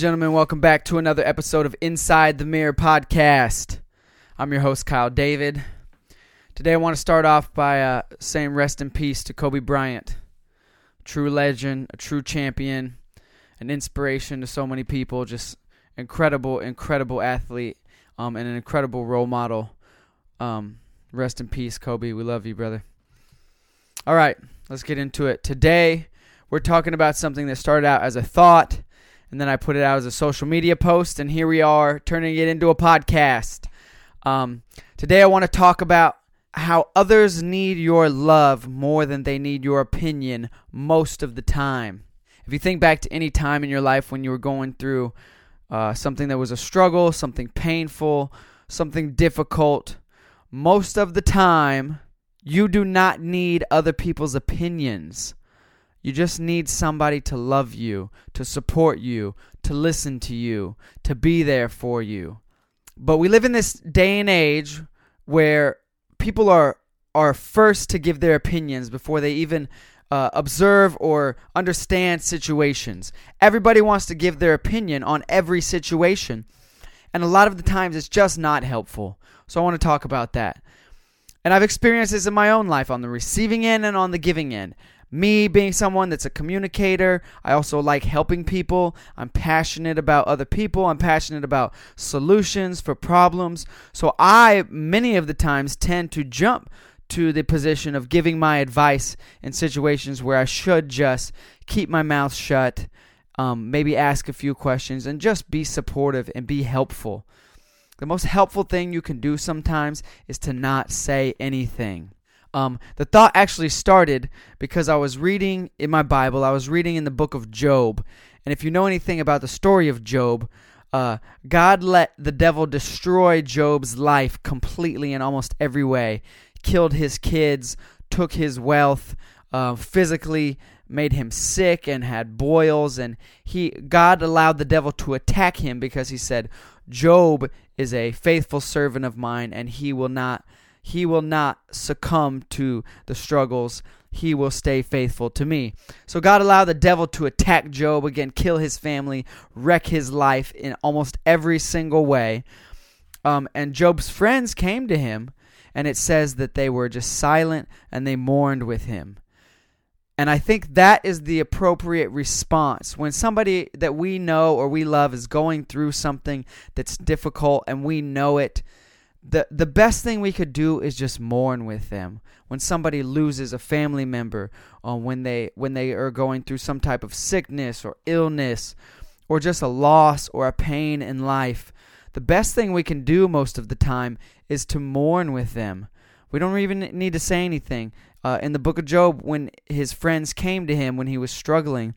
Gentlemen, welcome back to another episode of Inside the Mirror podcast. I'm your host, Kyle David. Today, I want to start off by uh, saying rest in peace to Kobe Bryant, true legend, a true champion, an inspiration to so many people, just incredible, incredible athlete, um, and an incredible role model. Um, rest in peace, Kobe. We love you, brother. All right, let's get into it. Today, we're talking about something that started out as a thought and then I put it out as a social media post, and here we are turning it into a podcast. Um, today, I want to talk about how others need your love more than they need your opinion most of the time. If you think back to any time in your life when you were going through uh, something that was a struggle, something painful, something difficult, most of the time, you do not need other people's opinions. You just need somebody to love you, to support you, to listen to you, to be there for you. But we live in this day and age where people are are first to give their opinions before they even uh, observe or understand situations. Everybody wants to give their opinion on every situation, and a lot of the times it's just not helpful. So I want to talk about that. And I've experienced this in my own life on the receiving end and on the giving end me being someone that's a communicator, I also like helping people. I'm passionate about other people. I'm passionate about solutions for problems. So I, many of the times, tend to jump to the position of giving my advice in situations where I should just keep my mouth shut, um, maybe ask a few questions, and just be supportive and be helpful. The most helpful thing you can do sometimes is to not say anything. Um, the thought actually started because I was reading in my Bible, I was reading in the book of Job. And if you know anything about the story of Job, uh, God let the devil destroy Job's life completely in almost every way. Killed his kids, took his wealth, uh, physically made him sick and had boils and he God allowed the devil to attack him because he said Job is a faithful servant of mine and he will not he will not succumb to the struggles. He will stay faithful to me. So God allowed the devil to attack Job again, kill his family, wreck his life in almost every single way. Um, and Job's friends came to him, and it says that they were just silent and they mourned with him. And I think that is the appropriate response. When somebody that we know or we love is going through something that's difficult and we know it, the the best thing we could do is just mourn with them. When somebody loses a family member or when they when they are going through some type of sickness or illness or just a loss or a pain in life the best thing we can do most of the time is to mourn with them. We don't even need to say anything. Uh, in the book of Job when his friends came to him when he was struggling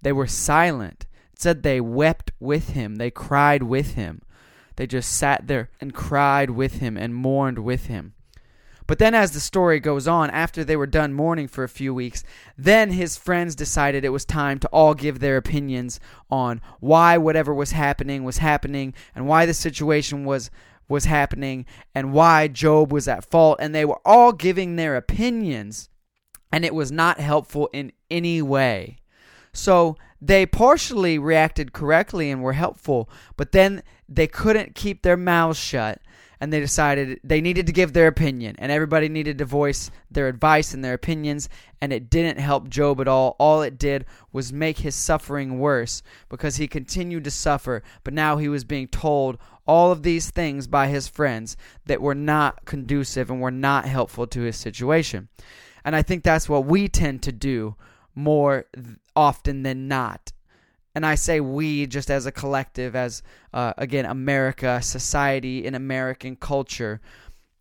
they were silent. It said they wept with him. They cried with him they just sat there and cried with him and mourned with him. But then, as the story goes on, after they were done mourning for a few weeks, then his friends decided it was time to all give their opinions on why whatever was happening was happening and why the situation was was happening and why Job was at fault and they were all giving their opinions and it was not helpful in any way. So they partially reacted correctly and were helpful, but then they couldn't keep their mouths shut and they decided they needed to give their opinion and everybody needed to voice their advice and their opinions and it didn't help Job at all. All it did was make his suffering worse because he continued to suffer, but now he was being told all of these things by his friends that were not conducive and were not helpful to his situation. And I think that's what we tend to do more often than not and I say we just as a collective, as uh, again America, society, and American culture.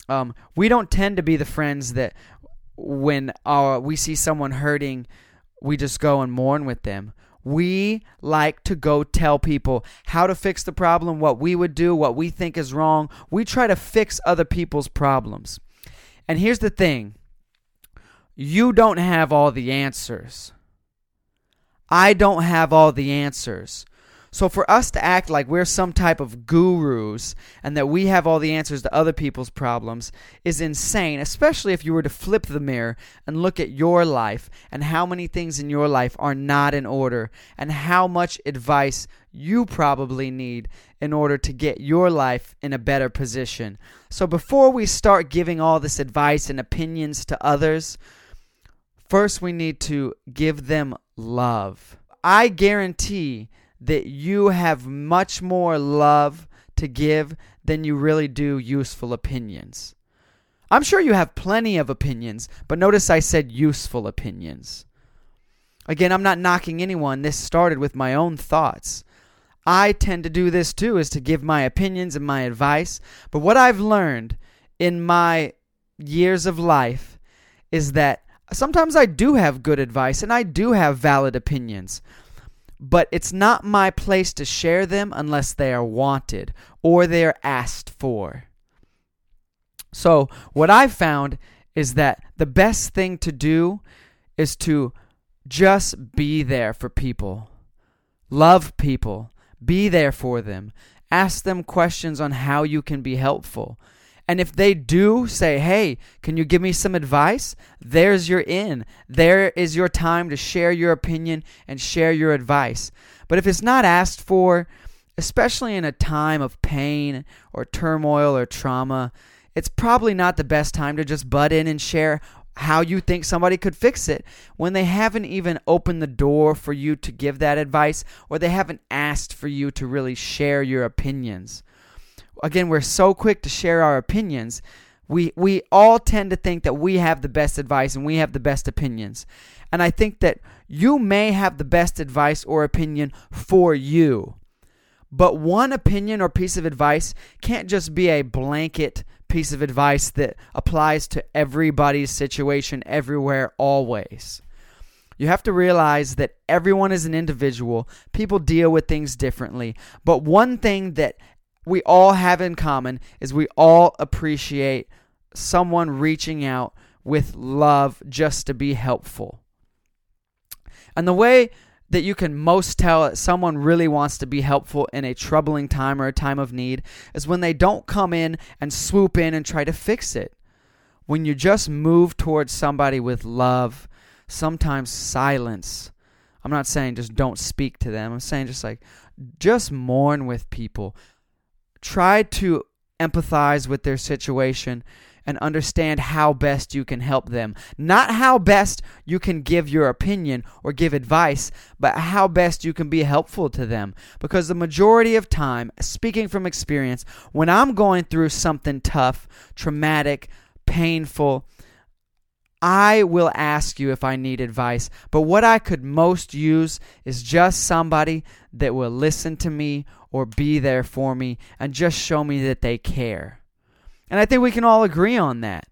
Um, we don't tend to be the friends that when our, we see someone hurting, we just go and mourn with them. We like to go tell people how to fix the problem, what we would do, what we think is wrong. We try to fix other people's problems. And here's the thing you don't have all the answers. I don't have all the answers. So for us to act like we're some type of gurus and that we have all the answers to other people's problems is insane, especially if you were to flip the mirror and look at your life and how many things in your life are not in order and how much advice you probably need in order to get your life in a better position. So before we start giving all this advice and opinions to others, first we need to give them love. I guarantee that you have much more love to give than you really do useful opinions. I'm sure you have plenty of opinions, but notice I said useful opinions. Again, I'm not knocking anyone. This started with my own thoughts. I tend to do this too, is to give my opinions and my advice. But what I've learned in my years of life is that sometimes I do have good advice and I do have valid opinions but it's not my place to share them unless they are wanted or they are asked for. So, what I've found is that the best thing to do is to just be there for people, love people, be there for them, ask them questions on how you can be helpful. And if they do say, hey, can you give me some advice? There's your in. There is your time to share your opinion and share your advice. But if it's not asked for, especially in a time of pain or turmoil or trauma, it's probably not the best time to just butt in and share how you think somebody could fix it when they haven't even opened the door for you to give that advice or they haven't asked for you to really share your opinions again, we're so quick to share our opinions. We we all tend to think that we have the best advice and we have the best opinions. And I think that you may have the best advice or opinion for you. But one opinion or piece of advice can't just be a blanket piece of advice that applies to everybody's situation everywhere always. You have to realize that everyone is an individual. People deal with things differently. But one thing that we all have in common is we all appreciate someone reaching out with love just to be helpful. And the way that you can most tell that someone really wants to be helpful in a troubling time or a time of need is when they don't come in and swoop in and try to fix it. When you just move towards somebody with love, sometimes silence. I'm not saying just don't speak to them. I'm saying just like just mourn with people try to empathize with their situation and understand how best you can help them. Not how best you can give your opinion or give advice, but how best you can be helpful to them. Because the majority of time, speaking from experience, when I'm going through something tough, traumatic, painful, I will ask you if I need advice, but what I could most use is just somebody that will listen to me or be there for me and just show me that they care. And I think we can all agree on that.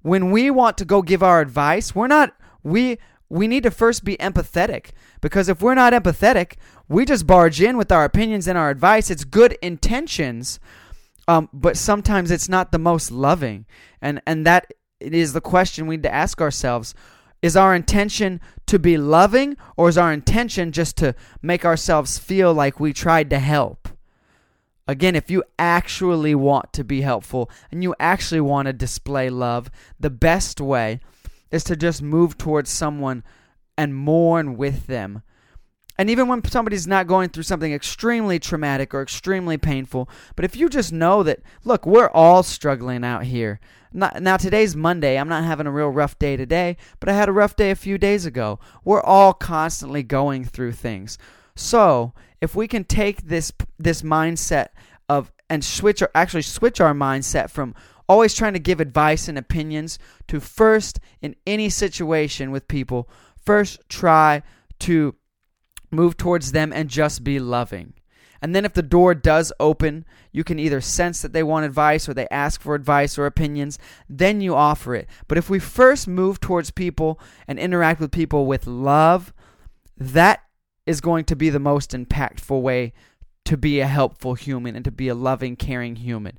When we want to go give our advice, we're not we we need to first be empathetic because if we're not empathetic, we just barge in with our opinions and our advice. It's good intentions, um, but sometimes it's not the most loving, and and that is the question we need to ask ourselves. Is our intention to be loving, or is our intention just to make ourselves feel like we tried to help? Again, if you actually want to be helpful and you actually want to display love, the best way is to just move towards someone and mourn with them. And even when somebody's not going through something extremely traumatic or extremely painful, but if you just know that, look, we're all struggling out here. Not, now, today's Monday. I'm not having a real rough day today, but I had a rough day a few days ago. We're all constantly going through things. So, if we can take this this mindset of and switch or actually switch our mindset from always trying to give advice and opinions to first in any situation with people, first try to move towards them and just be loving. And then if the door does open, you can either sense that they want advice or they ask for advice or opinions, then you offer it. But if we first move towards people and interact with people with love, that is going to be the most impactful way to be a helpful human and to be a loving, caring human.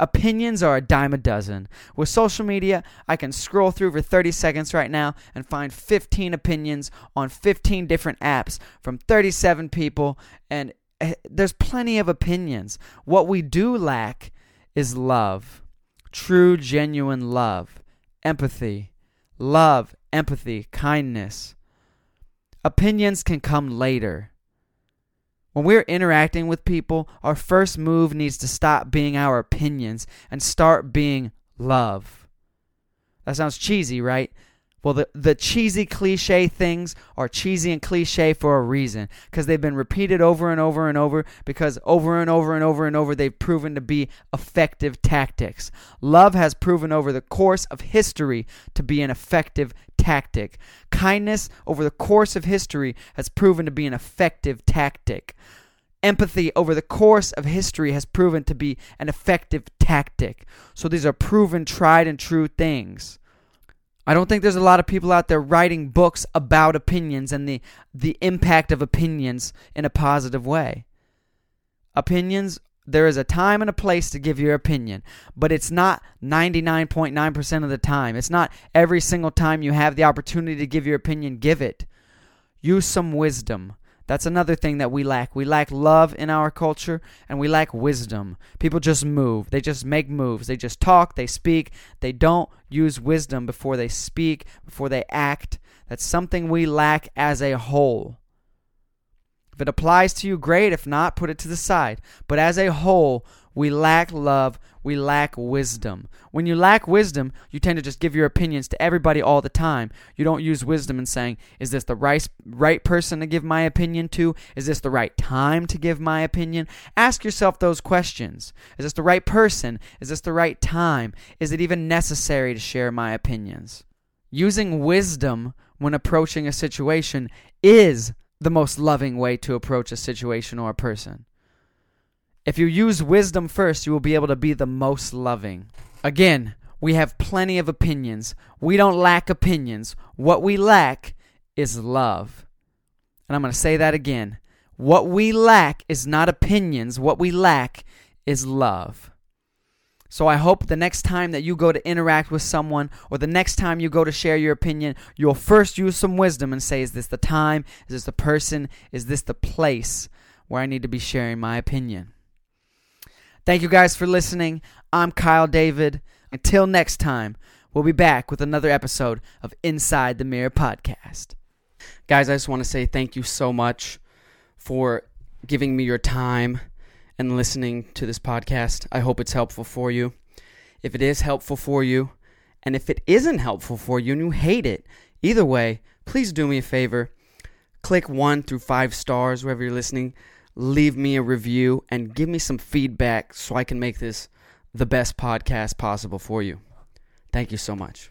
Opinions are a dime a dozen. With social media, I can scroll through for 30 seconds right now and find 15 opinions on 15 different apps from 37 people, and Eh, there's plenty of opinions. What we do lack is love. True, genuine love, empathy, love, empathy, kindness. Opinions can come later. When we're interacting with people, our first move needs to stop being our opinions and start being love. That sounds cheesy, right? Well, the, the cheesy cliche things are cheesy and cliche for a reason because they've been repeated over and over and over because over and over and over and over they've proven to be effective tactics. Love has proven over the course of history to be an effective tactic. Kindness over the course of history has proven to be an effective tactic. Empathy over the course of history has proven to be an effective tactic. So these are proven, tried, and true things. I don't think there's a lot of people out there writing books about opinions and the the impact of opinions in a positive way. Opinions there is a time and a place to give your opinion, but it's not 99.9% of the time. It's not every single time you have the opportunity to give your opinion, give it. Use some wisdom. That's another thing that we lack. We lack love in our culture and we lack wisdom. People just move. They just make moves. They just talk, they speak. They don't use wisdom before they speak, before they act. That's something we lack as a whole. If it applies to you, great. If not, put it to the side. But as a whole, we lack love. We lack wisdom. When you lack wisdom, you tend to just give your opinions to everybody all the time. You don't use wisdom in saying, is this the right, right person to give my opinion to? Is this the right time to give my opinion? Ask yourself those questions. Is this the right person? Is this the right time? Is it even necessary to share my opinions? Using wisdom when approaching a situation is the most loving way to approach a situation or a person. If you use wisdom first, you will be able to be the most loving. Again, we have plenty of opinions. We don't lack opinions. What we lack is love. And I'm going to say that again. What we lack is not opinions. What we lack is love. So I hope the next time that you go to interact with someone or the next time you go to share your opinion, you'll first use some wisdom and say, is this the time? Is this the person? Is this the place where I need to be sharing my opinion? Thank you guys for listening. I'm Kyle David. Until next time, we'll be back with another episode of Inside the Mirror podcast. Guys, I just want to say thank you so much for giving me your time and listening to this podcast. I hope it's helpful for you. If it is helpful for you, and if it isn't helpful for you and you hate it, either way, please do me a favor. Click one through five stars wherever you're listening. Leave me a review and give me some feedback so I can make this the best podcast possible for you. Thank you so much.